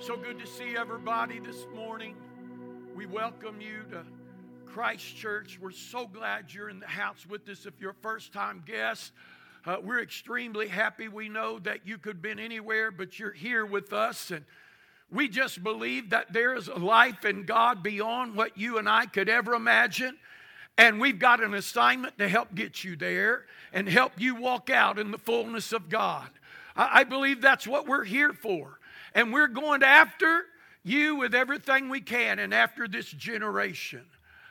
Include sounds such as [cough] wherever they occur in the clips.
So good to see everybody this morning. We welcome you to Christ Church. We're so glad you're in the house with us. If you're a first time guest, uh, we're extremely happy. We know that you could have been anywhere, but you're here with us. And we just believe that there is a life in God beyond what you and I could ever imagine. And we've got an assignment to help get you there and help you walk out in the fullness of God. I, I believe that's what we're here for. And we're going after you with everything we can and after this generation.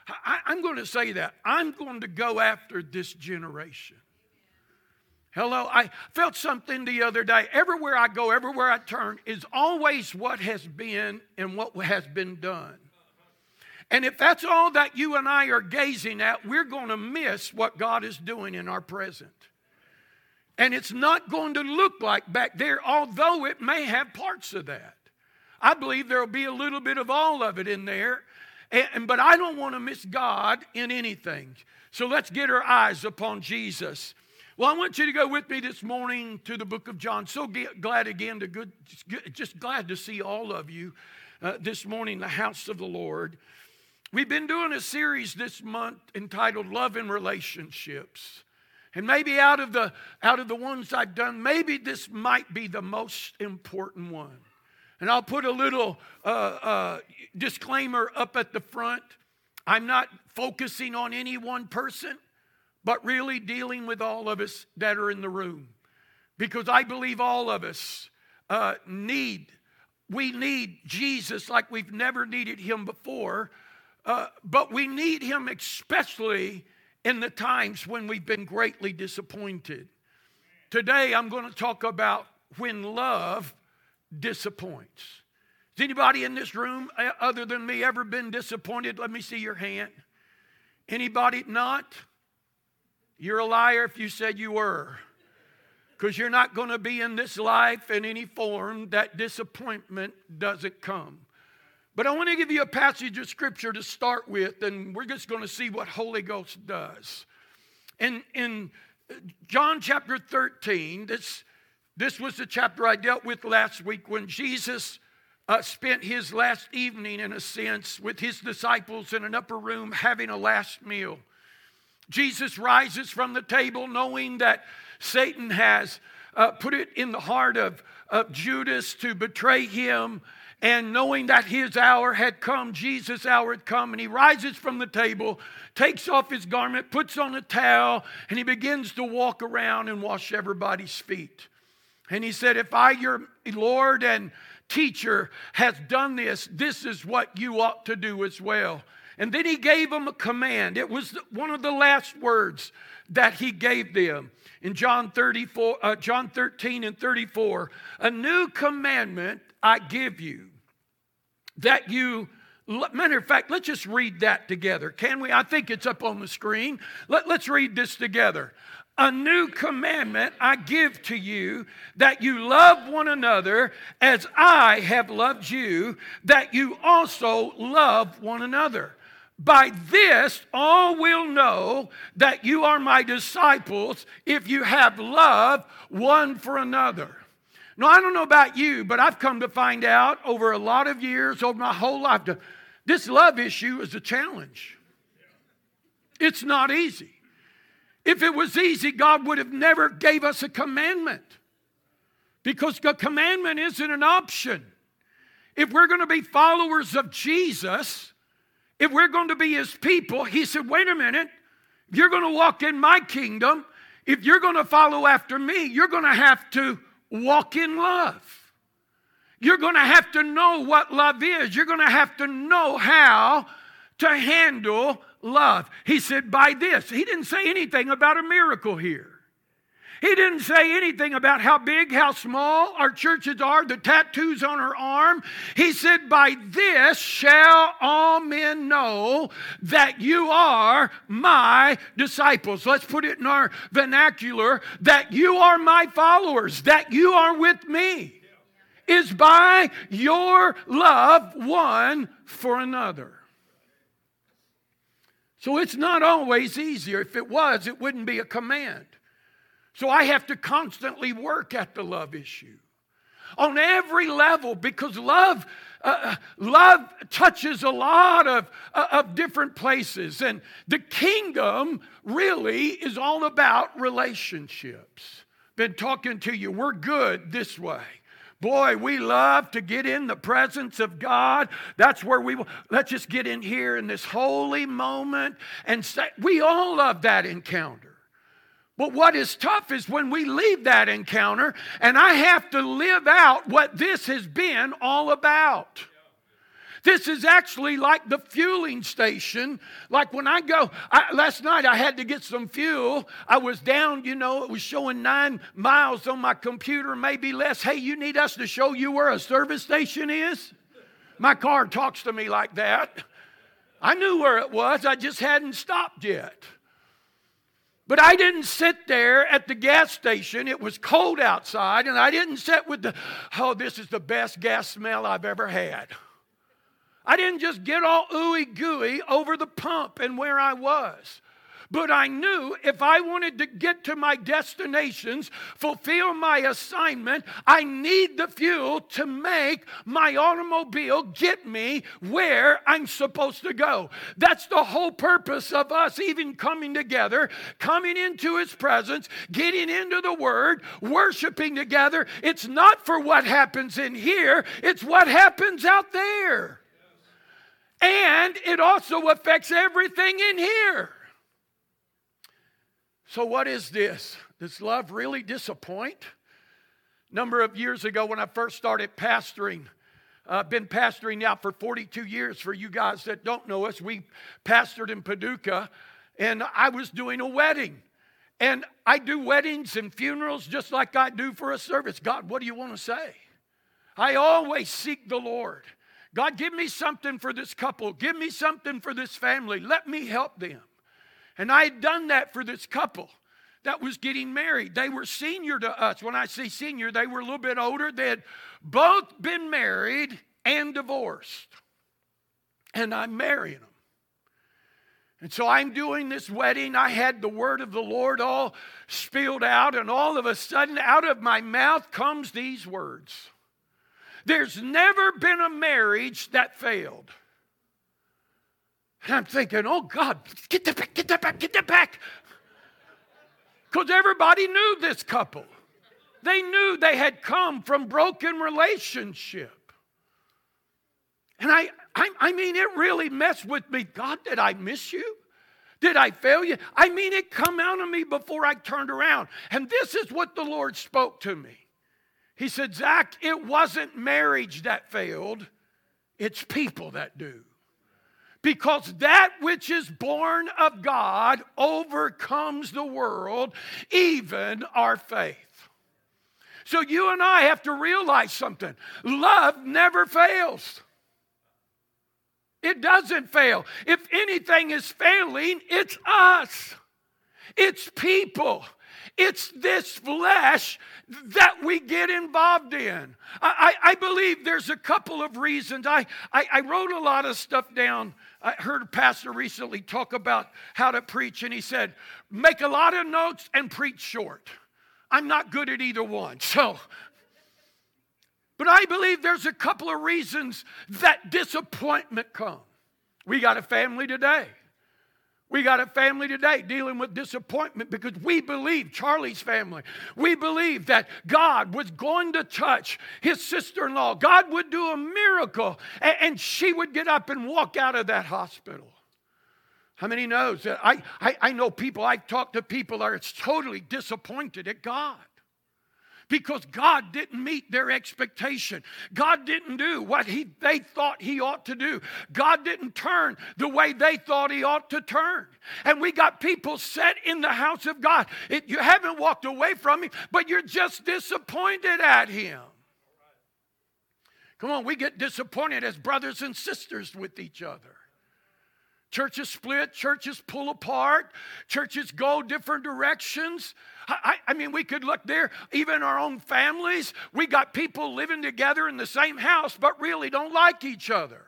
I, I'm going to say that. I'm going to go after this generation. Hello, I felt something the other day. Everywhere I go, everywhere I turn, is always what has been and what has been done. And if that's all that you and I are gazing at, we're going to miss what God is doing in our present. And it's not going to look like back there, although it may have parts of that. I believe there will be a little bit of all of it in there. And, but I don't want to miss God in anything. So let's get our eyes upon Jesus. Well, I want you to go with me this morning to the book of John. So glad again to good, just glad to see all of you uh, this morning, the house of the Lord. We've been doing a series this month entitled Love and Relationships. And maybe out of the out of the ones I've done, maybe this might be the most important one. And I'll put a little uh, uh, disclaimer up at the front. I'm not focusing on any one person, but really dealing with all of us that are in the room. Because I believe all of us uh, need, we need Jesus like we've never needed him before, uh, but we need him especially in the times when we've been greatly disappointed. Today, I'm going to talk about when love disappoints. Has anybody in this room, uh, other than me, ever been disappointed? Let me see your hand. Anybody not? You're a liar if you said you were. Because you're not going to be in this life in any form that disappointment doesn't come. But I want to give you a passage of scripture to start with, and we're just going to see what Holy Ghost does. In, in John chapter 13, this, this was the chapter I dealt with last week when Jesus uh, spent his last evening, in a sense, with his disciples in an upper room having a last meal. Jesus rises from the table knowing that Satan has uh, put it in the heart of, of Judas to betray him and knowing that his hour had come, Jesus' hour had come, and he rises from the table, takes off his garment, puts on a towel, and he begins to walk around and wash everybody's feet. And he said, If I, your Lord and teacher, has done this, this is what you ought to do as well. And then he gave them a command. It was one of the last words that he gave them. In John 34, uh, John 13 and 34, a new commandment I give you that you Matter of fact, let's just read that together. Can we? I think it's up on the screen. Let, let's read this together. A new commandment I give to you that you love one another as I have loved you, that you also love one another. By this, all will know that you are my disciples if you have love one for another. Now, I don't know about you, but I've come to find out over a lot of years, over my whole life, this love issue is a challenge. It's not easy. If it was easy, God would have never gave us a commandment because the commandment isn't an option. If we're going to be followers of Jesus, if we're going to be his people, he said, wait a minute, you're going to walk in my kingdom, if you're going to follow after me, you're going to have to walk in love. You're going to have to know what love is. You're going to have to know how to handle love. He said, by this. He didn't say anything about a miracle here. He didn't say anything about how big, how small our churches are, the tattoos on her arm. He said, By this shall all men know that you are my disciples. Let's put it in our vernacular that you are my followers, that you are with me, is by your love one for another. So it's not always easier. If it was, it wouldn't be a command. So I have to constantly work at the love issue. on every level because love uh, uh, love touches a lot of, uh, of different places. And the kingdom really is all about relationships. Been talking to you, we're good this way. Boy, we love to get in the presence of God. That's where we will. let's just get in here in this holy moment and say we all love that encounter. But what is tough is when we leave that encounter and I have to live out what this has been all about. This is actually like the fueling station. Like when I go, I, last night I had to get some fuel. I was down, you know, it was showing nine miles on my computer, maybe less. Hey, you need us to show you where a service station is? My car talks to me like that. I knew where it was, I just hadn't stopped yet. But I didn't sit there at the gas station. It was cold outside, and I didn't sit with the, oh, this is the best gas smell I've ever had. I didn't just get all ooey gooey over the pump and where I was. But I knew if I wanted to get to my destinations, fulfill my assignment, I need the fuel to make my automobile get me where I'm supposed to go. That's the whole purpose of us even coming together, coming into His presence, getting into the Word, worshiping together. It's not for what happens in here, it's what happens out there. And it also affects everything in here. So, what is this? Does love really disappoint? Number of years ago, when I first started pastoring, I've uh, been pastoring now for 42 years. For you guys that don't know us, we pastored in Paducah, and I was doing a wedding. And I do weddings and funerals just like I do for a service. God, what do you want to say? I always seek the Lord. God, give me something for this couple. Give me something for this family. Let me help them. And I had done that for this couple that was getting married. They were senior to us. When I say senior, they were a little bit older. They had both been married and divorced. And I'm marrying them. And so I'm doing this wedding. I had the word of the Lord all spilled out, and all of a sudden, out of my mouth comes these words there's never been a marriage that failed. And I'm thinking, oh God, get that back, get that back, get that back. Because everybody knew this couple. They knew they had come from broken relationship. And I, I, I mean, it really messed with me. God, did I miss you? Did I fail you? I mean, it come out of me before I turned around. And this is what the Lord spoke to me. He said, Zack, it wasn't marriage that failed, it's people that do. Because that which is born of God overcomes the world, even our faith. So you and I have to realize something love never fails. It doesn't fail. If anything is failing, it's us, it's people. It's this flesh that we get involved in. I, I, I believe there's a couple of reasons. I, I, I wrote a lot of stuff down. I heard a pastor recently talk about how to preach, and he said, make a lot of notes and preach short. I'm not good at either one. [laughs] So, but I believe there's a couple of reasons that disappointment comes. We got a family today we got a family today dealing with disappointment because we believe, Charlie's family, we believe that God was going to touch his sister in law. God would do a miracle and, she would get up and walk out of that hospital. How many knows that I, I, I know people, I've talked to people that are totally disappointed at God because God didn't meet their expectation. God didn't do what he, they thought He ought to do. God didn't turn the way they thought He ought to turn. And we got people set in the house of God. It, you haven't walked away from Him, but you're just disappointed at Him. Come on, we get disappointed as brothers and sisters with each other. Churches split, churches pull apart, churches go different directions. I, I, mean, we could look there, even our own families. We got people living together in the same house, but really don't like each other.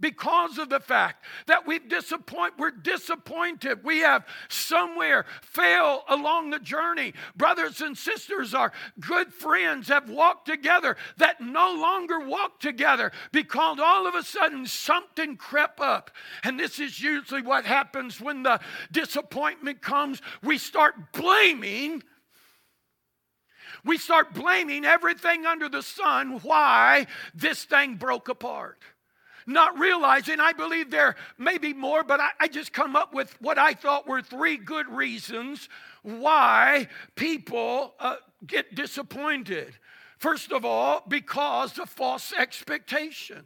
Because of the fact that we've disappoint we're disappointed. We have somewhere failed along the journey. Brothers and sisters our good friends have walked together that no longer walk together because all of a sudden something crept up. And this is usually what happens when the disappointment comes. We start blaming. We start blaming everything under the sun. Why? This thing broke apart not realizing, I believe there may be more, but I, I just come up with what I thought were three good reasons why people uh, get disappointed. First of all, because of false expectations.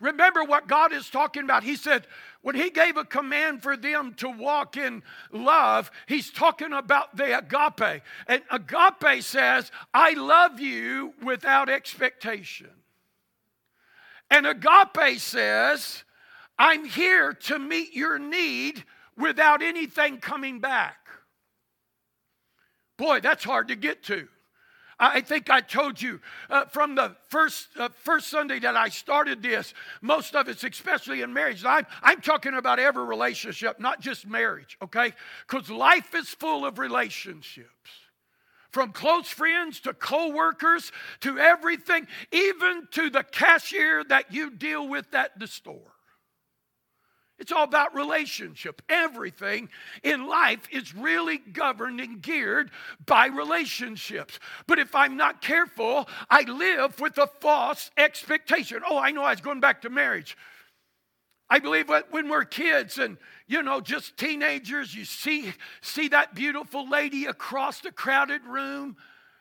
Remember what God is talking about. He said, when He gave a command for them to walk in love, He's talking about the agape. And agape says, I love you without expectation. And agape says, I'm here to meet your need without anything coming back. Boy, that's hard to get to. I think I told you uh, from the first, uh, first Sunday that I started this, most of it's especially in marriage. I'm, I'm talking about every relationship, not just marriage, okay? Because life is full of relationships from close friends to co-workers to everything even to the cashier that you deal with at the store. It's all about relationship. Everything in life is really governed and geared by relationships. But if i'm not careful i live with a false expectation. Oh i know i was going back to marriage I believe when we're kids and you know just teenagers, you see see that beautiful lady across the crowded room.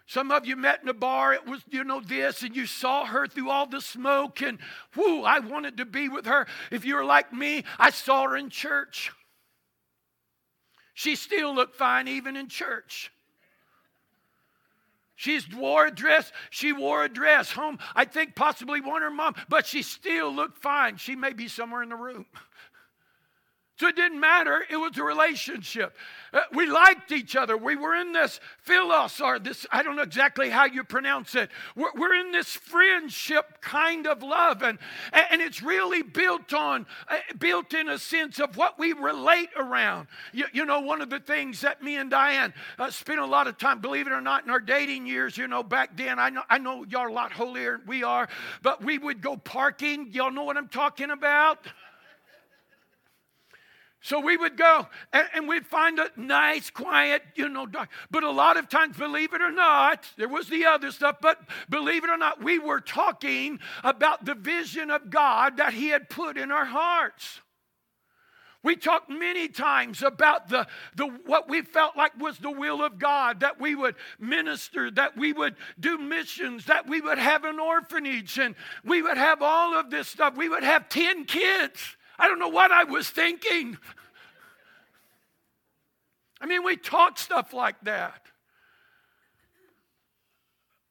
Some of you met in a bar, it was, you know, this, and you saw her through all the smoke, and whoo, I wanted to be with her. If you were like me, I saw her in church. She still looked fine even in church. She's wore a dress. She wore a dress home. I think possibly one her mom, but she still looked fine. She may be somewhere in the room. [laughs] So it didn't matter. It was a relationship. Uh, we liked each other. We were in this philos, or this, I don't know exactly how you pronounce it. We're, we're in this friendship kind of love. And, and it's really built on, uh, built in a sense of what we relate around. You, you know, one of the things that me and Diane uh, spent a lot of time, believe it or not, in our dating years, you know, back then, I know, I know y'all are a lot holier than we are, but we would go parking. Y'all know what I'm talking about? So we would go and, and, we'd find a nice, quiet, you know, dark. But a lot of times, believe it or not, there was the other stuff, but believe it or not, we were talking about the vision of God that He had put in our hearts. We talked many times about the, the what we felt like was the will of God, that we would minister, that we would do missions, that we would have an orphanage, and we would have all of this stuff. We would have 10 kids. I don't know what I was thinking. I mean, we talk stuff like that.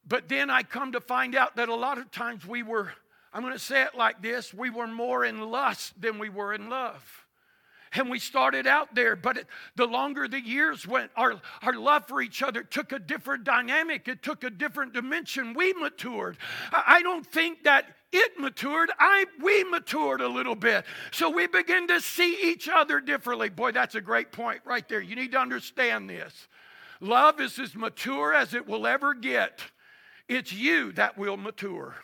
But then I come to find out that a lot of times we were, I'm going to say it like this, we were more in lust than we were in love. And we started out there, but it, the longer the years went, our, our love for each other took a different dynamic. It took a different dimension. We matured. I, I don't think that it matured. I we matured a little bit. So we begin to see each other differently. Boy, that's a great point right there. You need to understand this. Love is as mature as it will ever get. It's you that will mature.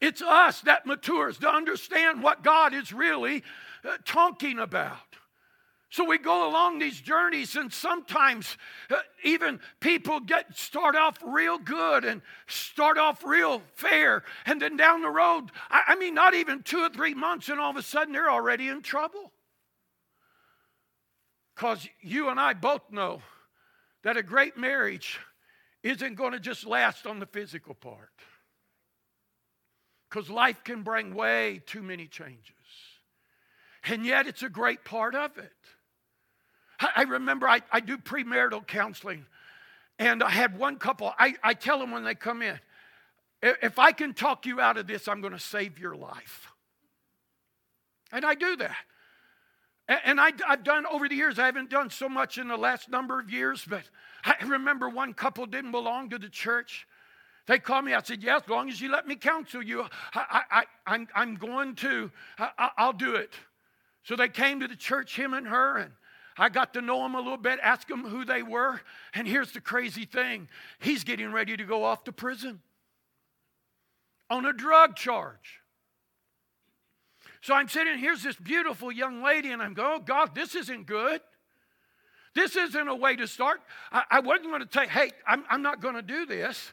It's us that matures to understand what God is really uh, talking about. So we go along these journeys, and sometimes uh, even people get start off real good and start off real fair, and then down the road, I, I mean, not even two or three months, and all of a sudden they're already in trouble. Because you and I both know that a great marriage isn't going to just last on the physical part. Because life can bring way too many changes. And yet, it's a great part of it. I, remember I, I do premarital counseling, and I had one couple. I, I tell them when they come in, if I can talk you out of this, I'm going to save your life. And I do that. And I, have done over the years, I haven't done so much in the last number of years, but I remember one couple didn't belong to the church. They called me. I said, Yeah, as long as you let me counsel you, I, I, I'm, I'm going to, I, I'll do it. So they came to the church, him and her, and I got to know them a little bit, ask them who they were. And here's the crazy thing he's getting ready to go off to prison on a drug charge. So I'm sitting, here's this beautiful young lady, and I'm going, oh, God, this isn't good. This isn't a way to start. I, I wasn't going to say, hey, I'm, I'm not going to do this.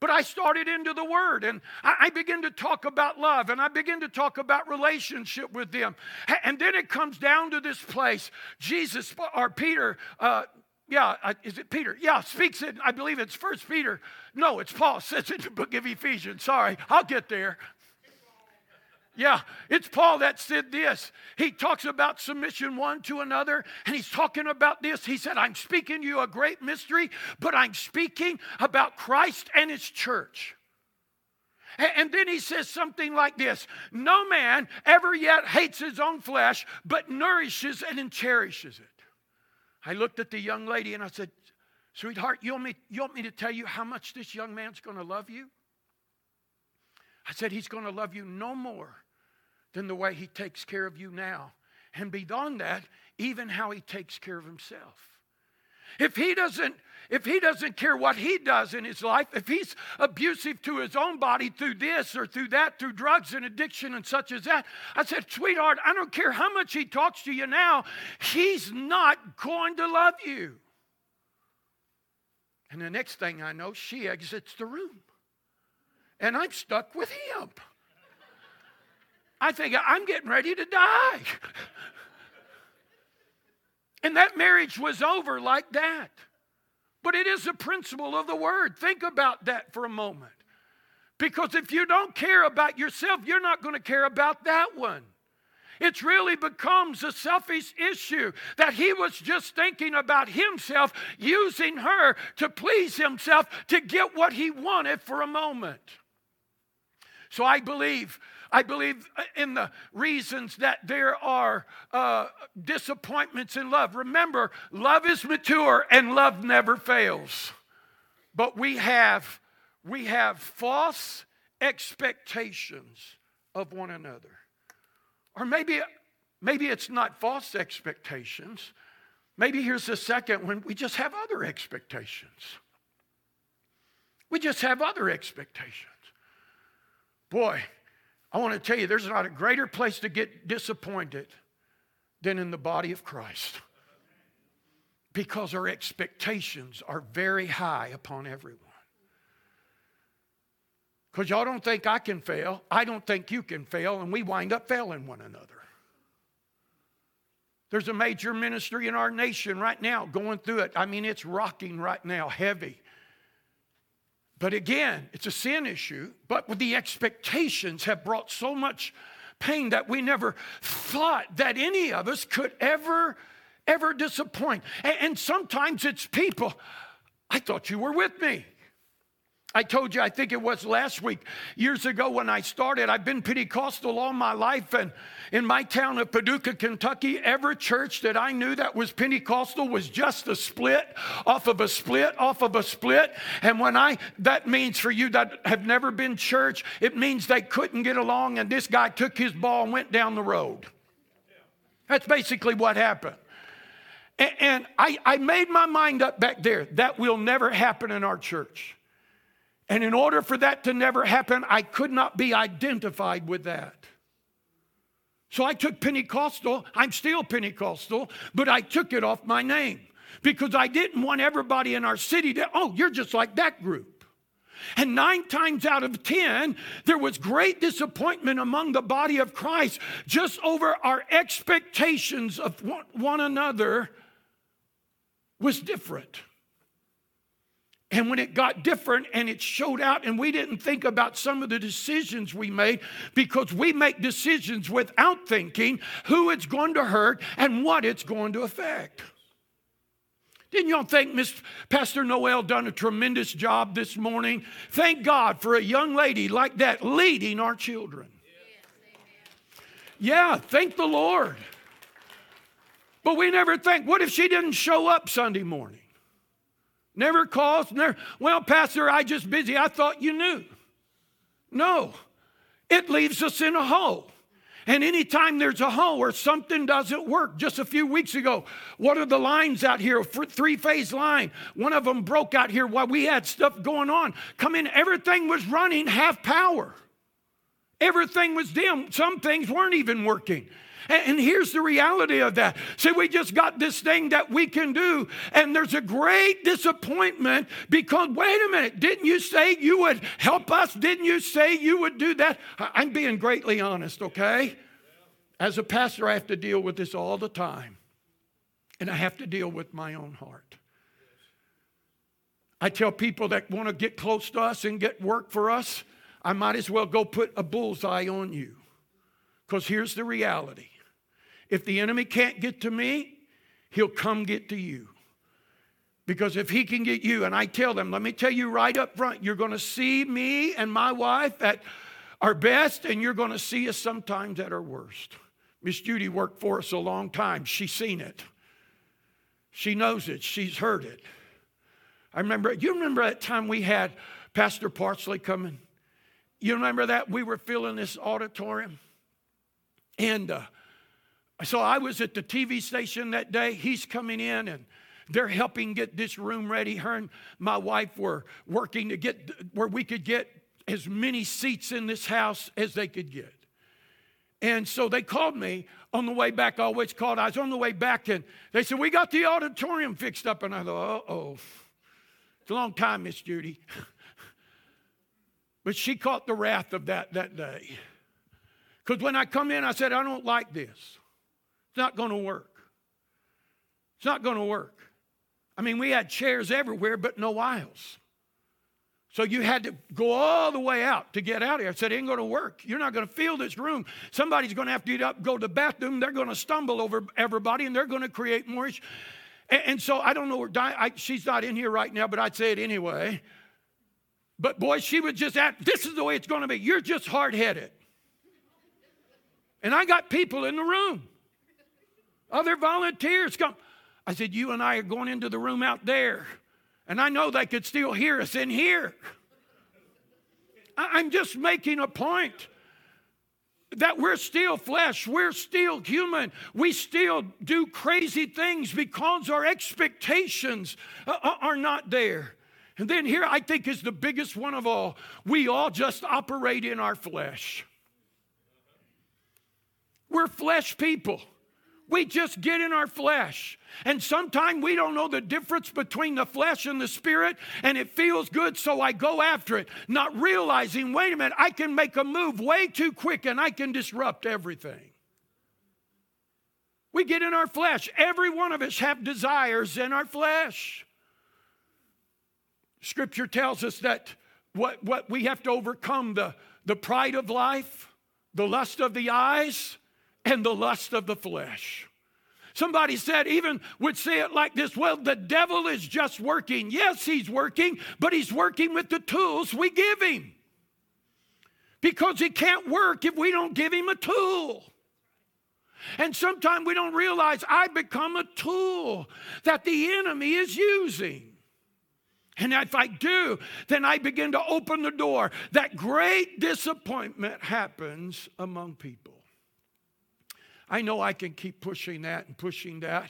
But I started into the Word and I, begin to talk about love and I begin to talk about relationship with them. And then it comes down to this place. Jesus or Peter, uh, yeah, uh, is it Peter? Yeah, speaks it. I believe it's First Peter. No, it's Paul. [laughs] Says it in the book of Ephesians. Sorry, I'll get there. Yeah, it's Paul that said this. He talks about submission one to another, and he's talking about this. He said, I'm speaking to you a great mystery, but I'm speaking about Christ and his church. And then he says something like this No man ever yet hates his own flesh, but nourishes and cherishes it. I looked at the young lady and I said, Sweetheart, you want me, you want me to tell you how much this young man's going to love you? I said, He's going to love you no more than the way He takes care of you now. And beyond that, even how He takes care of Himself. If he doesn't if he doesn't care what he does in his life, if he's abusive to his own body through this or through that, through drugs and addiction and such as that, I said, sweetheart, I don't care how much he talks to you now, he's not going to love you. And the next thing I know, she exits the room. And I'm stuck with him. I think I'm getting ready to die. and that marriage was over like that. But it is a principle of the word. Think about that for a moment. Because if you don't care about yourself, you're not going to care about that one. It really becomes a selfish issue that he was just thinking about himself, using her to please himself to get what he wanted for a moment. So I believe I believe in the reasons that there are uh, disappointments in love. Remember, love is mature and love never fails. But we have we have false expectations of one another. Or maybe maybe it's not false expectations. Maybe here's the second one, we just have other expectations. We just have other expectations. Boy, I want to tell you, there's not a greater place to get disappointed than in the body of Christ. [laughs] Because our expectations are very high upon everyone. Because y'all don't think I can fail, I don't think you can fail, and we wind up failing one another. There's a major ministry in our nation right now going through it. I mean, it's rocking right now, heavy. But again, it's a sin issue, but the expectations have brought so much pain that we never thought that any of us could ever, ever disappoint. And, sometimes it's people, I thought you were with me. I told you, I think it was last week, years ago when I started, I've been Pentecostal all my life. And in my town of Paducah, Kentucky, every church that I knew that was Pentecostal was just a split off of a split off of a split. And when I, that means for you that have never been church, it means they couldn't get along and this guy took his ball and went down the road. That's basically what happened. And, and I, I made my mind up back there that will never happen in our church. And in order for that to never happen, I could not be identified with that. So I took Pentecostal. I'm still Pentecostal, but I took it off my name because I didn't want everybody in our city to, oh, you're just like that group. And nine times out of ten, there was great disappointment among the body of Christ just over our expectations of one another was different. And when it got different and it showed out, and we didn't think about some of the decisions we made because we make decisions without thinking who it's going to hurt and what it's going to affect. Didn't y'all think Miss Pastor Noel done a tremendous job this morning? Thank God for a young lady like that leading our children. Yeah, thank the Lord. But we never think, what if she didn't show up Sunday morning? Never calls, never, well, Pastor, I just busy. I thought you knew. No, it leaves us in a hole. And anytime there's a hole or something doesn't work, just a few weeks ago, what are the lines out here? Three phase line. One of them broke out here while we had stuff going on. Come in, everything was running half power. Everything was dim. Some things weren't even working. And here's the reality of that. See, we just got this thing that we can do, and there's a great disappointment because, wait a minute, didn't you say you would help us? Didn't you say you would do that? I'm being greatly honest, okay? As a pastor, I have to deal with this all the time, and I have to deal with my own heart. I tell people that want to get close to us and get work for us, I might as well go put a bullseye on you. Because here's the reality if the enemy can't get to me, he'll come get to you. Because if he can get you, and I tell them, let me tell you right up front, you're going to see me and my wife at our best, and you're going to see us sometimes at our worst. Miss Judy worked for us a long time. She's seen it. She knows it. She's heard it. I remember, you remember that time we had Pastor Parsley coming? You remember that? We were filling this auditorium. And uh, so I was at the TV station that day. He's coming in and they're helping get this room ready. Her and my wife were working to get where we could get as many seats in this house as they could get. And so they called me on the way back. I always called. I was on the way back and they said, We got the auditorium fixed up. And I thought, oh. It's a long time, Miss Judy. [laughs] but she caught the wrath of that that day. Because when I come in, I said, I don't like this. It's not going to work. It's not going to work. I mean, we had chairs everywhere, but no aisles. So you had to go all the way out to get out of here. I said, it ain't going to work. You're not going to fill this room. Somebody's going to have to up, go to the bathroom. They're going to stumble over everybody, and they're going to create more issues. And, and, so I don't know where I, she's not in here right now, but I'd say it anyway. But boy, she was just at, this is the way it's going to be. You're just hard headed. And I got people in the room. Other volunteers come. I said, You and I are going into the room out there. And I know they could still hear us in here. I'm just making a point that we're still flesh, we're still human, we still do crazy things because our expectations uh, uh, are not there. And then here I think is the biggest one of all we all just operate in our flesh. We're flesh people. We just get in our flesh. And sometimes we don't know the difference between the flesh and the spirit, and it feels good, so I go after it, not realizing, wait a minute, I can make a move way too quick and I can disrupt everything. We get in our flesh. Every one of us have desires in our flesh. Scripture tells us that what, what we have to overcome the, the pride of life, the lust of the eyes, and the lust of the flesh. Somebody said, even would say it like this well, the devil is just working. Yes, he's working, but he's working with the tools we give him. Because he can't work if we don't give him a tool. And sometimes we don't realize I become a tool that the enemy is using. And if I do, then I begin to open the door. That great disappointment happens among people. I know I can keep pushing that and pushing that,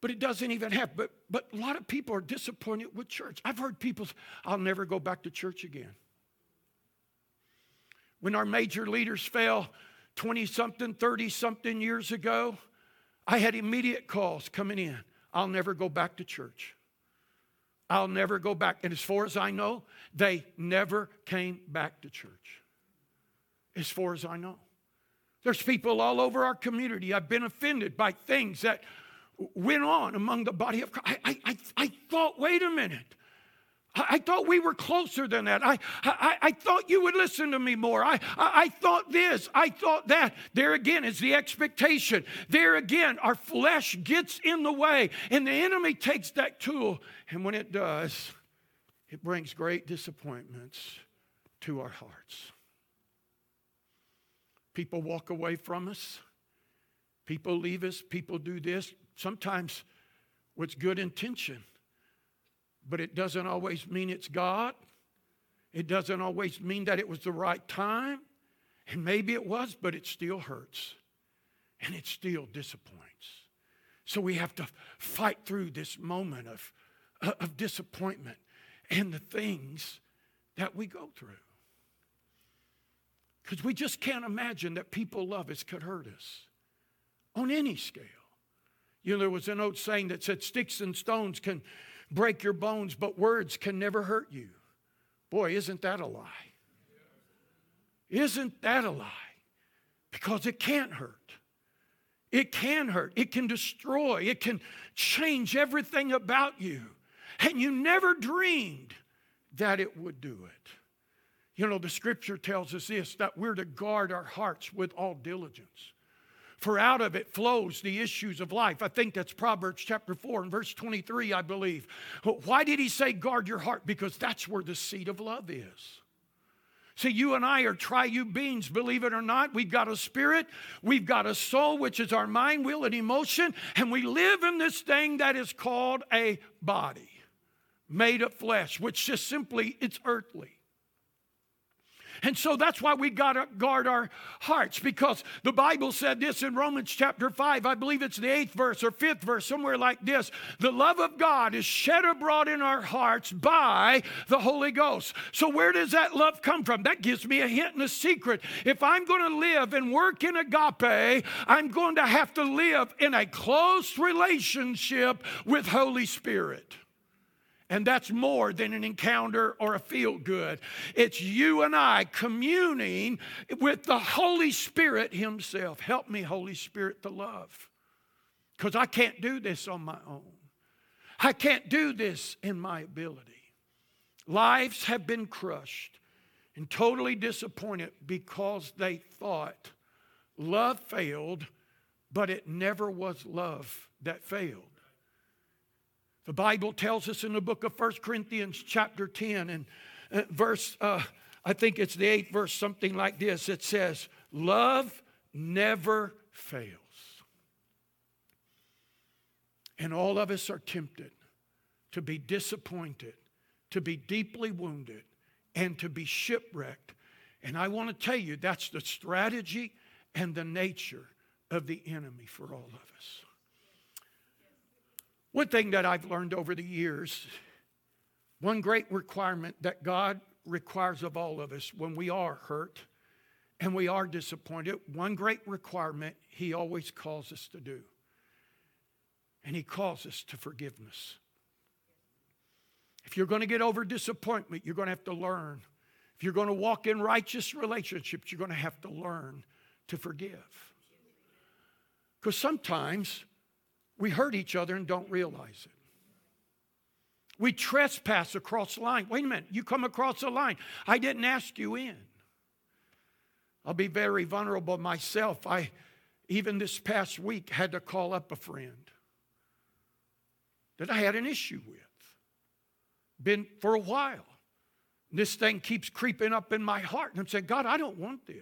but it doesn't even happen. But, but a lot of people are disappointed with church. I've heard people, I'll never go back to church again. When our major leaders fell 20 something, 30 something years ago, I had immediate calls coming in. I'll never go back to church. I'll never go back. And as far as I know, they never came back to church. As far as I know. There's people all over our community. I've been offended by things that went on among the body of Christ. I, I, I thought, wait a minute. I, I thought we were closer than that. I, I, I thought you would listen to me more. I, I, I thought this. I thought that. There again is the expectation. There again, our flesh gets in the way, and the enemy takes that tool. And when it does, it brings great disappointments to our hearts. People walk away from us. People leave us. People do this. Sometimes with good intention. but it doesn't always mean it's God. It doesn't always mean that it was the right time. And maybe it was, but it still hurts. And it still disappoints. So we have to fight through this moment of, of disappointment and the things that we go through. Because we just can't imagine that people love us could hurt us on any scale. You know, there was an old saying that said, Sticks and stones can break your bones, but words can never hurt you. Boy, isn't that a lie? Isn't that a lie? Because it can't hurt. It can hurt. It can destroy. It can change everything about you. And you never dreamed that it would do it. You know, the scripture tells us this that we're to guard our hearts with all diligence. For out of it flows the issues of life. I think that's Proverbs chapter 4 and verse 23, I believe. Why did he say guard your heart? Because that's where the seat of love is. See, you and I are triune beings, believe it or not. We've got a spirit, we've got a soul, which is our mind, will, and emotion, and we live in this thing that is called a body made of flesh, which just simply it's earthly. And so that's why we got to guard our hearts because the Bible said this in Romans chapter 5. I believe it's the eighth verse or fifth verse, somewhere like this. The love of God is shed abroad in our hearts by the Holy Ghost. So, where does that love come from? That gives me a hint and a secret. If I'm going to live and work in agape, I'm going to have to live in a close relationship with Holy Spirit. And that's more than an encounter or a feel good. It's you and I communing with the Holy Spirit Himself. Help me, Holy Spirit, to love. Because I can't do this on my own. I can't do this in my ability. Lives have been crushed and totally disappointed because they thought love failed, but it never was love that failed. The Bible tells us in the book of First Corinthians, chapter 10, and uh, verse, uh, I think it's the eighth verse, something like this. It says, Love never fails. And all of us are tempted to be disappointed, to be deeply wounded, and to be shipwrecked. And I want to tell you that's the strategy and the nature of the enemy for all of us. One thing that I've learned over the years, one great requirement that God requires of all of us when we are hurt and we are disappointed, one great requirement He always calls us to do. And He calls us to forgiveness. If you're going to get over disappointment, you're going to have to learn. If you're going to walk in righteous relationships, you're going to have to learn to forgive. Because sometimes we hurt each other and don't realize it. We trespass across the line. Wait a minute, you come across the line. I didn't ask you in. I'll be very vulnerable myself. I, even this past week, had to call up a friend that I had an issue with. Been for a while. This thing keeps creeping up in my heart. And I'm saying, God, I don't want this.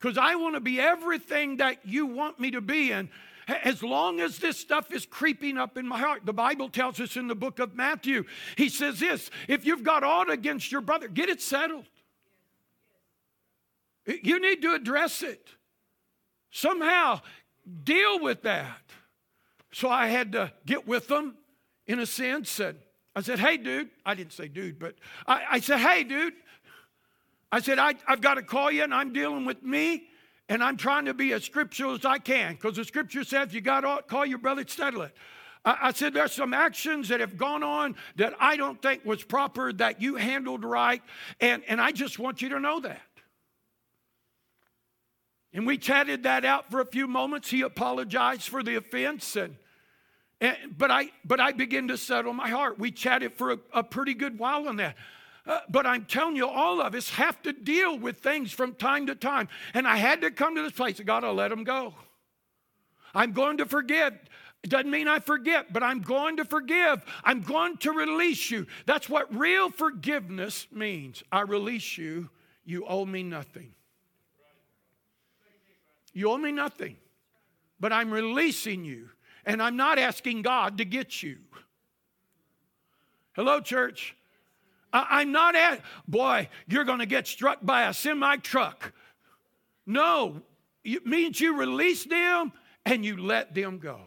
Because I want to be everything that you want me to be. And as long as this stuff is creeping up in my heart. The Bible tells us in the book of Matthew, he says this if you've got aught against your brother, get it settled. You need to address it. Somehow deal with that. So I had to get with them in a sense. And I said, hey, dude. I didn't say dude, but I, I said, hey, dude. I said, I, I've got to call you and I'm dealing with me. And I'm trying to be as scriptural as I can because the scripture says you got to call your brother, to settle it. I, said there's some actions that have gone on that I don't think was proper that you handled right. And, and I just want you to know that. And we chatted that out for a few moments. He apologized for the offense and and, but I but I began to settle my heart. We chatted for a, a pretty good while on that. Uh, but I'm telling you, all of us have to deal with things from time to time. And I had to come to this place. God, I'll let them go. I'm going to forgive. It doesn't mean I forget, but I'm going to forgive. I'm going to release you. That's what real forgiveness means. I release you. You owe me nothing. You owe me nothing, but I'm releasing you. And I'm not asking God to get you. Hello, church. I, am not at, boy, you're going to get struck by a semi truck. No, it means you release them and you let them go.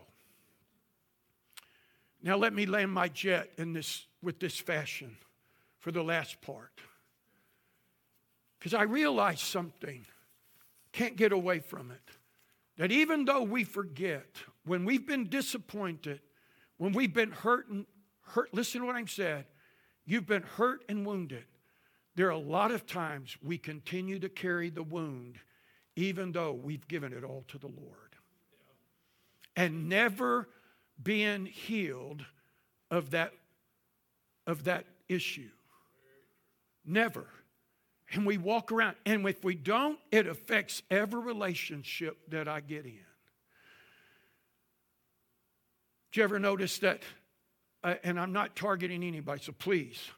Now, let me land my jet in this, with this fashion for the last part. Because I realize something, can't get away from it. That even though we forget, when we've been disappointed, when we've been hurt and hurt, listen to what I'm saying. You've been hurt and wounded. There are a lot of times we continue to carry the wound, even though we've given it all to the Lord. And never being healed of that, of that issue. Never. And we walk around, and if we don't, it affects every relationship that I get in. Did you ever notice that? Uh, and I'm not targeting anybody, so please.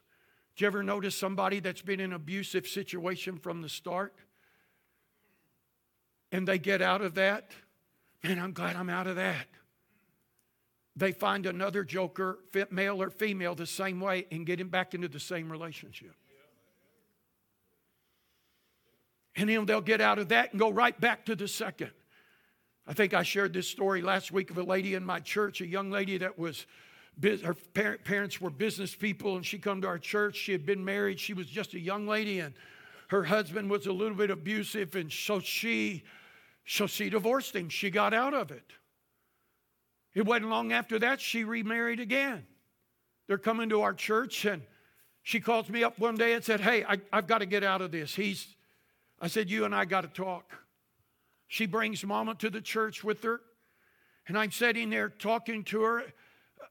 Did you ever notice somebody that's been in an abusive situation from the start? And they get out of that? Man, I'm glad I'm out of that. They find another joker, male or female, the same way and get him back into the same relationship. And then they'll get out of that and go right back to the second. I think I shared this story last week of a lady in my church, a young lady that was her parents were business people and she come to our church. She had been married. She was just a young lady and her husband was a little bit abusive and so she so she divorced him. She got out of it. It wasn't long after that she remarried again. They're coming to our church and she calls me up one day and said hey I, i've got to get out of this. He's I said, You and I got to talk. She brings mama to the church with her, and I'm sitting there talking to her,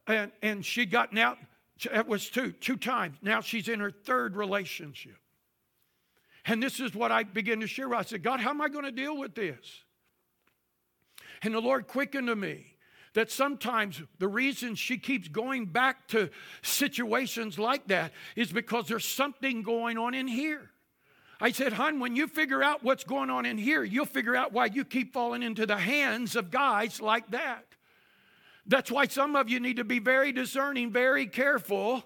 and, and she'd gotten out. It was two, two times. Now she's in her third relationship. And this is what I begin to share. I said, God, how am I going to deal with this? And the Lord quickened to me that sometimes the reason she keeps going back to situations like that is because there's something going on in here. I said, Hun, when you figure out what's going on in here, you'll figure out why you keep falling into the hands of guys like that. That's why some of you need to be very discerning, very careful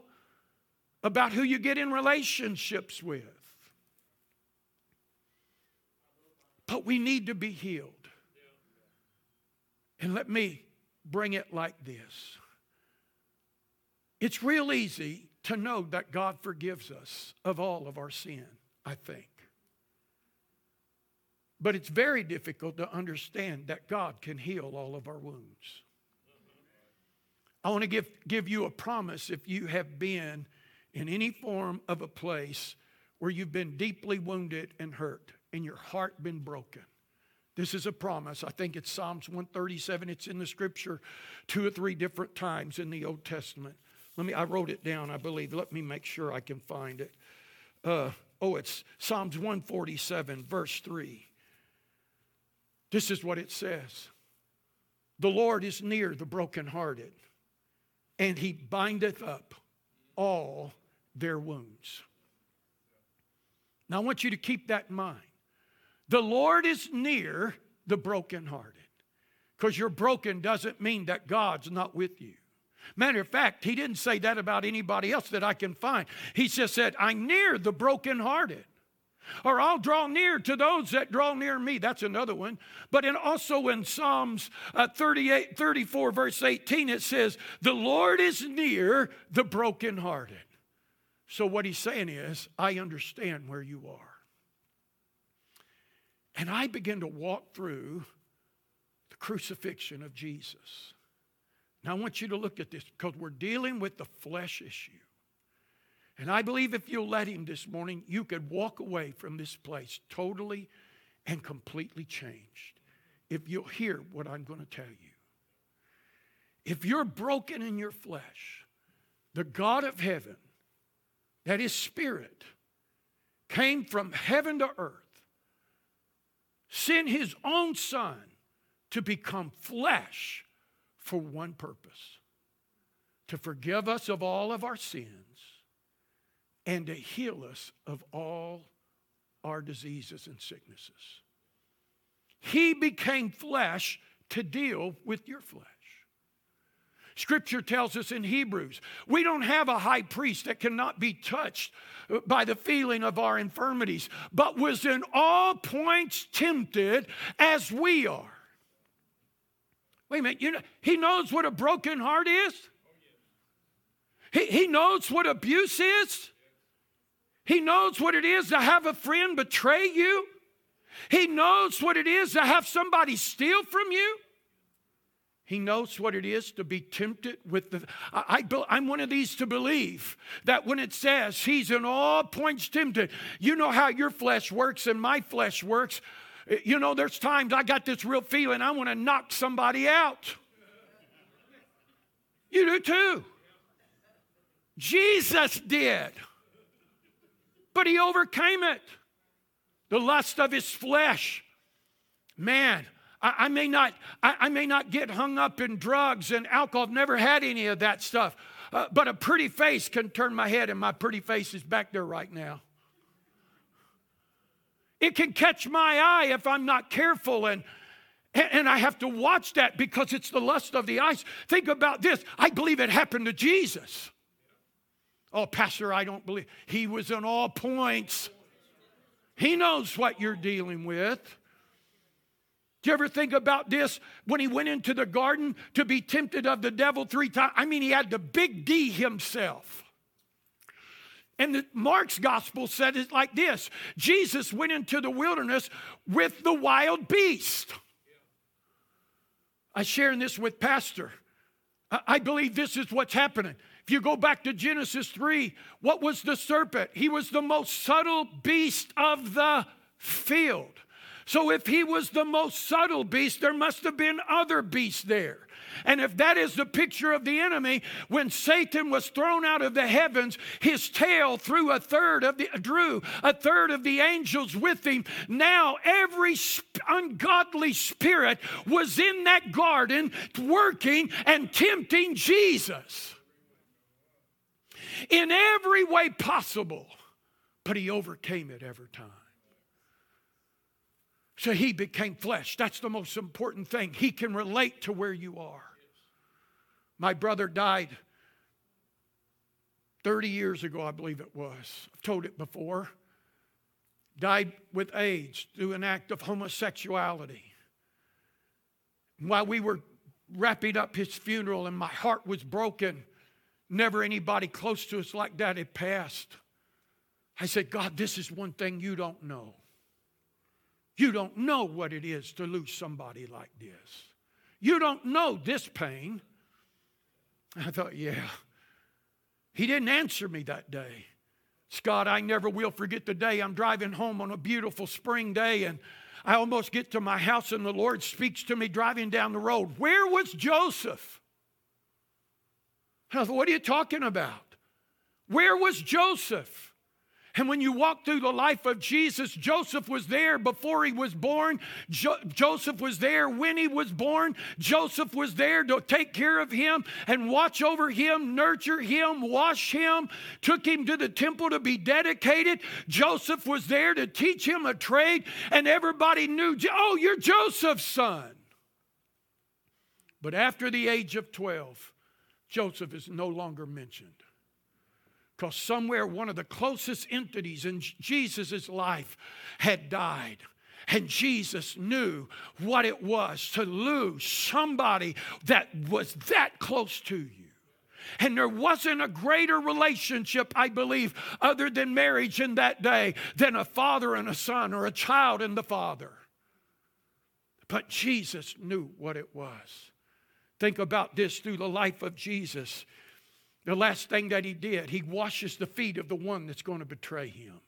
about who you get in relationships with. But we need to be healed. And let me bring it like this it's real easy to know that God forgives us of all of our sin. I think. But it's very difficult to understand that God can heal all of our wounds. I want to give, give you a promise if you have been in any form of a place where you've been deeply wounded and hurt and your heart been broken. This is a promise. I think it's Psalms 137. It's in the scripture two or three different times in the Old Testament. Let me, I wrote it down, I believe. Let me make sure I can find it. Uh, Oh, it's Psalms 147, verse 3. This is what it says The Lord is near the brokenhearted, and he bindeth up all their wounds. Now, I want you to keep that in mind. The Lord is near the brokenhearted. Because you're broken doesn't mean that God's not with you. Matter of fact, he didn't say that about anybody else that I can find. He just said, I'm near the brokenhearted. Or I'll draw near to those that draw near me. That's another one. But in, also in Psalms uh, 38, 34, verse 18, it says, The Lord is near the brokenhearted. So what he's saying is, I understand where you are. And I begin to walk through the crucifixion of Jesus. Now, I want you to look at this because we're dealing with the flesh issue. And I believe if you'll let Him this morning, you could walk away from this place totally and completely changed. If you'll hear what I'm going to tell you. If you're broken in your flesh, the God of heaven, that is spirit, came from heaven to earth, sent His own Son to become flesh for one purpose to forgive us of all of our sins and to heal us of all our diseases and sicknesses. He became flesh to deal with your flesh. Scripture tells us in Hebrews, we don't have a high priest that cannot be touched by the feeling of our infirmities, but was in all points tempted as we are. Wait a minute, you know, he knows what a broken heart is. He, he knows what abuse is. He knows what it is to have a friend betray you. He knows what it is to have somebody steal from you. He knows what it is to be tempted with the. I, I, am one of these to believe that when it says he's in all points tempted, you know how your flesh works and my flesh works. Eh, you know, there's times I got this real feeling I want to knock somebody out. You do too. Jesus did, but he overcame it. The lust of his flesh. Man, I, I may not, I, I, may not get hung up in drugs and alcohol. I've never had any of that stuff. Uh, but a pretty face can turn my head, and my pretty face is back there right now. It can catch my eye if I'm not careful, and and I have to watch that because it's the lust of the eyes. Think about this. I believe it happened to Jesus. Oh, Pastor, I don't believe. He was in all points. He knows what you're dealing with. Do you ever think about this? When he went into the garden to be tempted of the devil three times, I mean, he had the big D himself. And the, Mark's gospel said it like this Jesus went into the wilderness with the wild beast. I'm sharing this with Pastor. I, I believe this is what's happening. If you go back to Genesis 3, what was the serpent? He was the most subtle beast of the field. So if he was the most subtle beast, there must have been other beasts there. And if that is the picture of the enemy, when Satan was thrown out of the heavens, his tail threw a third of the drew a third of the angels with him. Now every ungodly spirit was in that garden working and tempting Jesus in every way possible, but he overcame it every time. So he became flesh. That's the most important thing. He can relate to where you are. My brother died 30 years ago, I believe it was. I've told it before. Died with AIDS through an act of homosexuality. While we were wrapping up his funeral and my heart was broken, never anybody close to us like that had passed. I said, God, this is one thing you don't know. You don't know what it is to lose somebody like this. You don't know this pain. I thought, yeah. He didn't answer me that day. Scott, I never will forget the day I'm driving home on a beautiful spring day and I almost get to my house and the Lord speaks to me driving down the road. Where was Joseph? I thought, what are you talking about? Where was Joseph? And when you walk through the life of Jesus, Joseph was there before he was born. Jo- Joseph was there when he was born. Joseph was there to take care of him and watch over him, nurture him, wash him, took him to the temple to be dedicated. Joseph was there to teach him a trade, and everybody knew, oh, you're Joseph's son. But after the age of 12, Joseph is no longer mentioned. Because somewhere one of the closest entities in Jesus' life had died. And Jesus knew what it was to lose somebody that was that close to you. And there wasn't a greater relationship, I believe, other than marriage in that day than a father and a son or a child and the father. But Jesus knew what it was. Think about this through the life of Jesus. The last thing that he did, he washes the feet of the one that's going to betray him.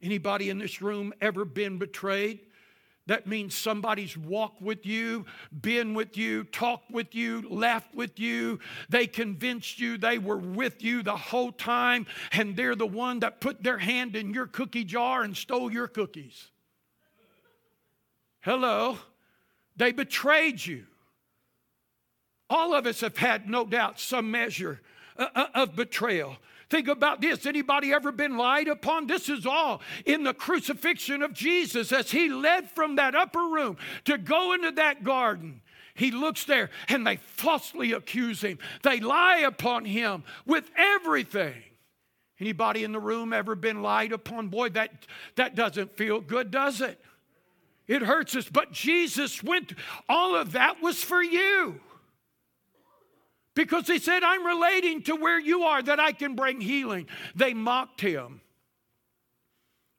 Anybody in this room ever been betrayed? That means somebody's walked with you, been with you, talked with you, laughed with you. They convinced you they were with you the whole time, and they're the one that put their hand in your cookie jar and stole your cookies. Hello? They betrayed you. All of us have had, no doubt, some measure uh, uh, of betrayal. Think about this. Anybody ever been lied upon? This is all in the crucifixion of Jesus as he led from that upper room to go into that garden. He looks there and they falsely accuse him. They lie upon him with everything. Anybody in the room ever been lied upon? Boy, that, that doesn't feel good, does it? It hurts us. But Jesus went, all of that was for you. Because he said, I'm relating to where you are that I can bring healing. They mocked him.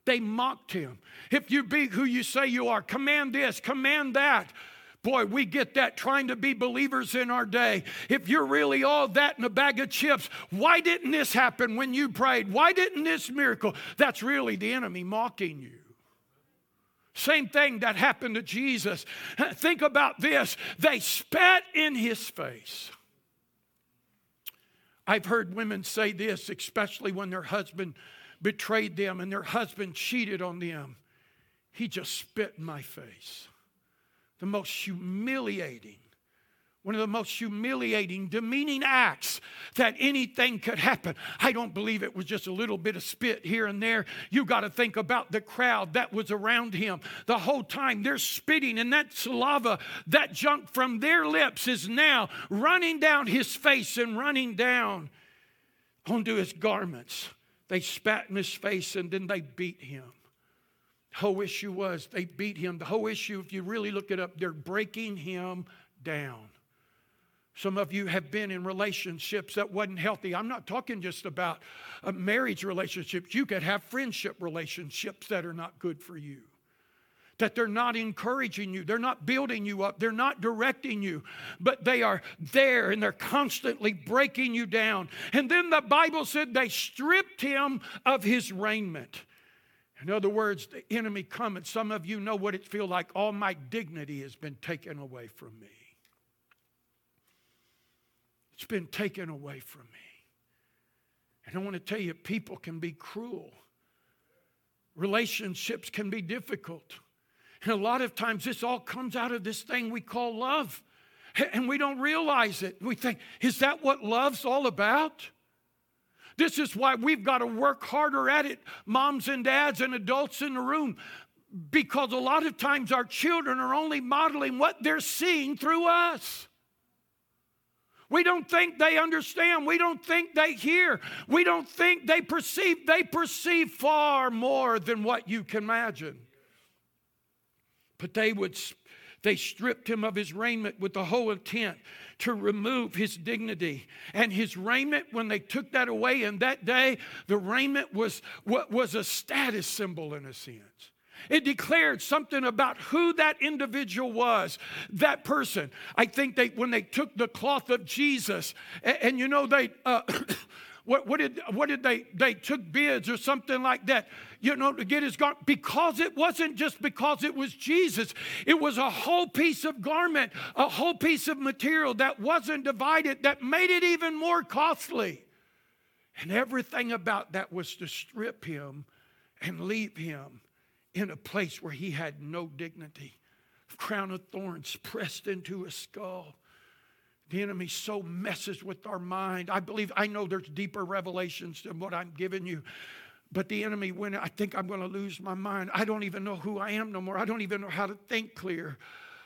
They mocked him. If you be who you say you are, command this, command that. Boy, we get that trying to be believers in our day. If you're really all that in a bag of chips, why didn't this happen when you prayed? Why didn't this miracle? That's really the enemy mocking you. Same thing that happened to Jesus. [laughs] Think about this they spat in his face. I've heard women say this, especially when their husband betrayed them and their husband cheated on them. He just spit in my face the most humiliating, one of the most humiliating, demeaning acts that anything could happen. I don't believe it was just a little bit of spit here and there. You got to think about the crowd that was around him the whole time. They're spitting, and that saliva, that junk from their lips is now running down his face and running down onto his garments. They spat in his face and then they beat him The whole issue was they beat him. The whole issue, if you really look it up, they're breaking him down. Some of you have been in relationships that wasn't healthy. I'm not talking just about uh, marriage relationships. You could have friendship relationships that are not good for you. That they're not encouraging you, they're not building you up, they're not directing you, but they are there and they're constantly breaking you down. And then the Bible said they stripped him of his raiment. In other words, the enemy come, and some of you know what it feels like. All my dignity has been taken away from me. It's been taken away from me. And I want to tell you, people can be cruel. Relationships can be difficult. And a lot of times, this all comes out of this thing we call love. And we don't realize it. We think, is that what love's all about? This is why we've got to work harder at it, moms and dads and adults in the room, because a lot of times our children are only modeling what they're seeing through us. We don't think they understand. We don't think they hear. We don't think they perceive. They perceive far more than what you can imagine. But they would they stripped him of his raiment with the whole intent to remove his dignity. And his raiment, when they took that away in that day, the raiment was, was a status symbol in a sense. It declared something about who that individual was, that person. I think they, when they took the cloth of Jesus, and, and you know, they, uh, [coughs] what, what, did, what did they, they took bids or something like that you know, to get his garment because it wasn't just because it was Jesus. It was a whole piece of garment, a whole piece of material that wasn't divided, that made it even more costly. And everything about that was to strip him and leave him in a place where he had no dignity. Crown of thorns pressed into his skull. The enemy so messes with our mind. I believe, I know there's deeper revelations than what I'm giving you, but the enemy, when I think I'm going to lose my mind, I don't even know who I am no more. I don't even know how to think clear.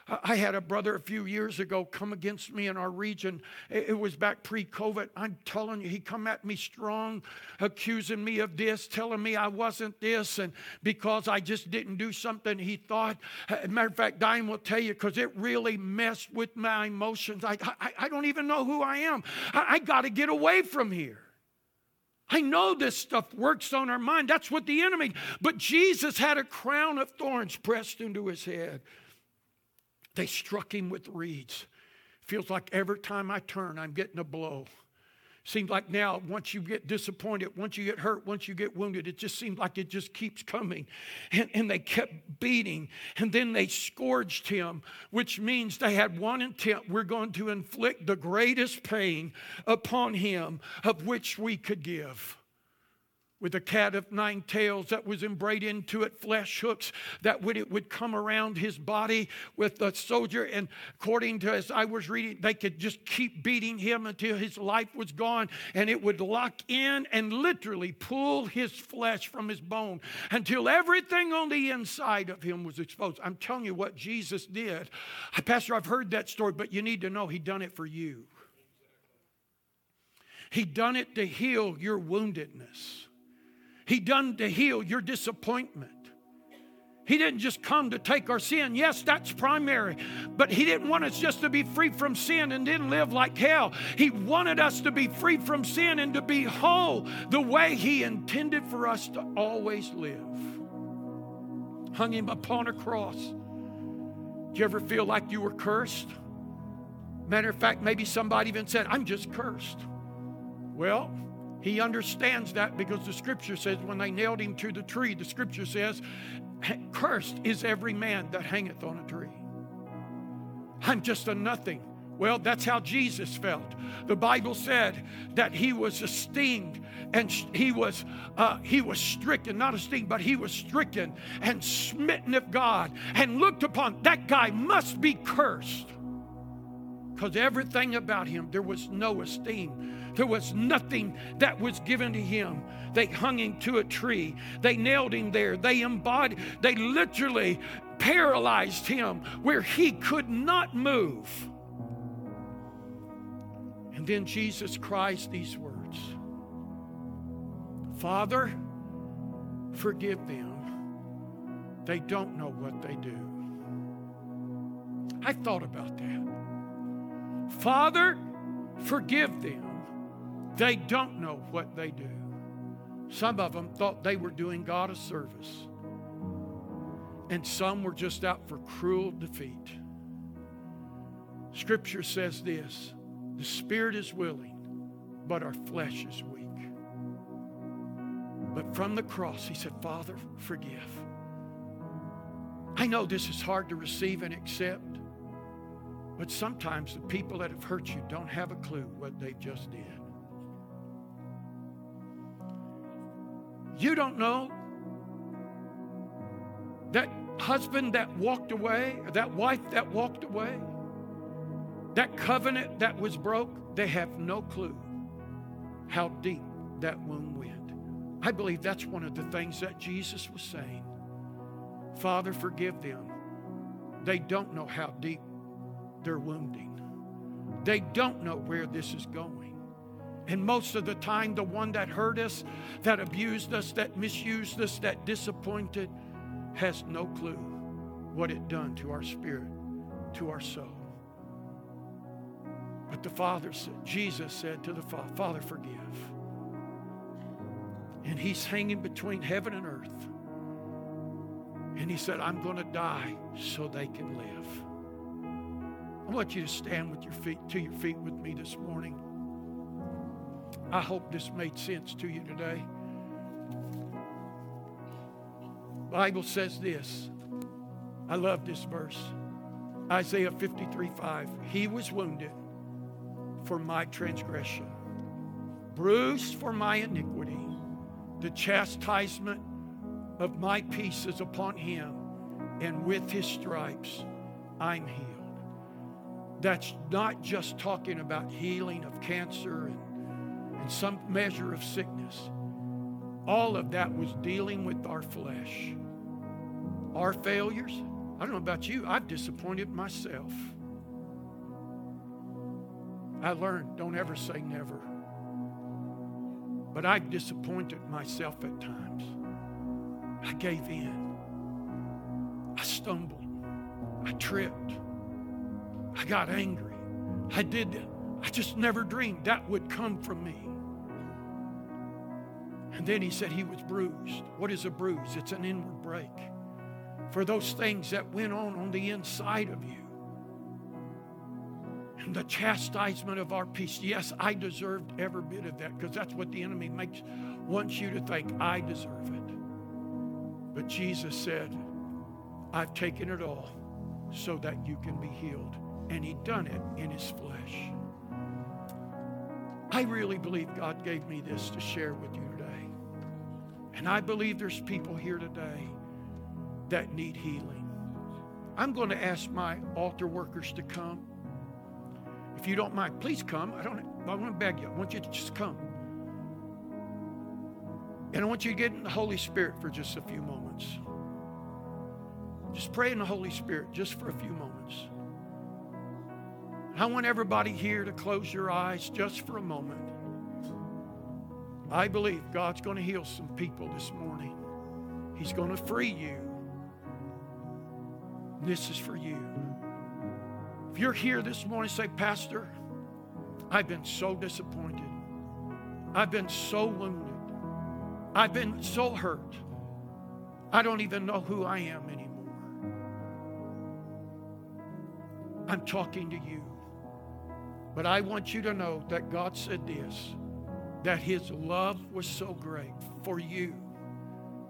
I had a brother a few years ago come against me in our region. It was back pre-COVID. I'm telling you, he come at me strong, accusing me of this, telling me I wasn't this, and because I just didn't do something he thought. Uh, matter of fact, Diane will tell you because it really messed with my emotions. I, I, I don't even know who I am. I, I got to get away from here. I know this stuff works on our mind. That's what the enemy. But Jesus had a crown of thorns pressed into his head. They struck him with reeds. Feels like every time I turn, I'm getting a blow. Seems like now, once you get disappointed, once you get hurt, once you get wounded, it just seems like it just keeps coming. And, and they kept beating. And then they scourged him, which means they had one intent we're going to inflict the greatest pain upon him of which we could give. With a cat of nine tails that was embroidered into it, flesh hooks that would it would come around his body with the soldier. And according to as I was reading, they could just keep beating him until his life was gone, and it would lock in and literally pull his flesh from his bone until everything on the inside of him was exposed. I'm telling you what Jesus did. Uh, Pastor, I've heard that story, but you need to know he done it for you. He done it to heal your woundedness. He done to heal your disappointment. He didn't just come to take our sin. Yes, that's primary. But He didn't want us just to be free from sin and then live like hell. He wanted us to be free from sin and to be whole the way He intended for us to always live. Hung Him upon a cross. Do you ever feel like you were cursed? Matter of fact, maybe somebody even said, I'm just cursed. Well, he understands that because the scripture says when they nailed him to the tree, the scripture says, Cursed is every man that hangeth on a tree. I'm just a nothing. Well, that's how Jesus felt. The Bible said that he was esteemed and he was uh, he was stricken, not esteemed, but he was stricken and smitten of God and looked upon. That guy must be cursed because everything about him there was no esteem there was nothing that was given to him. They hung him to a tree. They nailed him there. They embodied, they literally paralyzed him where he could not move. And then Jesus cries these words Father, forgive them. They don't know what they do. I thought about that. Father, forgive them. They don't know what they do. Some of them thought they were doing God a service, and some were just out for cruel defeat. Scripture says this the spirit is willing, but our flesh is weak. But from the cross, he said, Father, forgive. I know this is hard to receive and accept, but sometimes the people that have hurt you don't have a clue what they just did. You don't know that husband that walked away, that wife that walked away, that covenant that was broke, they have no clue how deep that wound went. I believe that's one of the things that Jesus was saying. Father, forgive them. They don't know how deep they're wounding. They don't know where this is going. And most of the time, the one that hurt us, that abused us, that misused us, that disappointed, has no clue what it done to our spirit, to our soul. But the Father said, Jesus said to the Father, Father, forgive. And he's hanging between heaven and earth. And he said, I'm going to die so they can live. I want you to stand with your feet to your feet with me this morning. I hope this made sense to you today. Bible says this. I love this verse. Isaiah 53 5. He was wounded for my transgression, bruised for my iniquity. The chastisement of my peace is upon him, and with his stripes I'm healed. That's not just talking about healing of cancer and and some measure of sickness. All of that was dealing with our flesh, our failures. I don't know about you, I've disappointed myself. I learned don't ever say never. But I've disappointed myself at times. I gave in. I stumbled. I tripped. I got angry. I did. I just never dreamed that would come from me. And then he said he was bruised. What is a bruise? It's an inward break for those things that went on on the inside of you. And the chastisement of our peace. Yes, I deserved every bit of that because that's what the enemy makes wants you to think I deserve it. But Jesus said, I've taken it all so that you can be healed. And he done it in his flesh. I really believe God gave me this to share with you. And I believe there's people here today that need healing. I'm going to ask my altar workers to come. If you don't mind, please come. I don't I want to beg you. I want you to just come. And I want you to get in the Holy Spirit for just a few moments. Just pray in the Holy Spirit just for a few moments. I want everybody here to close your eyes just for a moment. I believe God's going to heal some people this morning. He's going to free you. This is for you. If you're here this morning, say, Pastor, I've been so disappointed. I've been so wounded. I've been so hurt. I don't even know who I am anymore. I'm talking to you. But I want you to know that God said this that His love was so great for you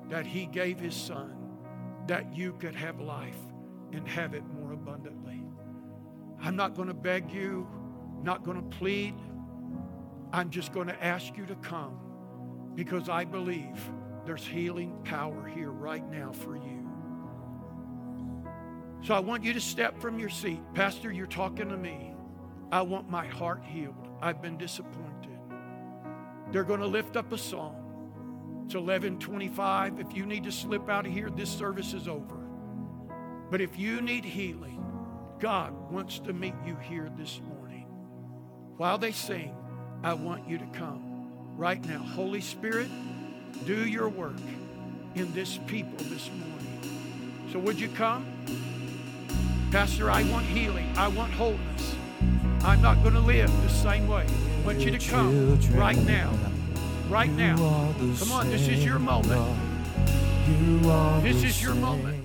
that He gave His Son that you could have life and have it more abundantly. I'm not going to beg you, not going to plead. I'm just going to ask you to come because I believe there's healing power here right now for you. So I want you to step from your seat. Pastor, you're talking to me. I want my heart healed. I've been disappointed. They're going to lift up a song. It's 11:25. If you need to slip out of here, this service is over. But if you need healing, God wants to meet you here this morning. While they sing, I want you to come right now. Holy Spirit, do your work in this people this morning. So would you come? Pastor, I want healing. I want wholeness. I'm not going to live the same way. I want you to come right now. Right now. Come on, this is your moment. This is your moment.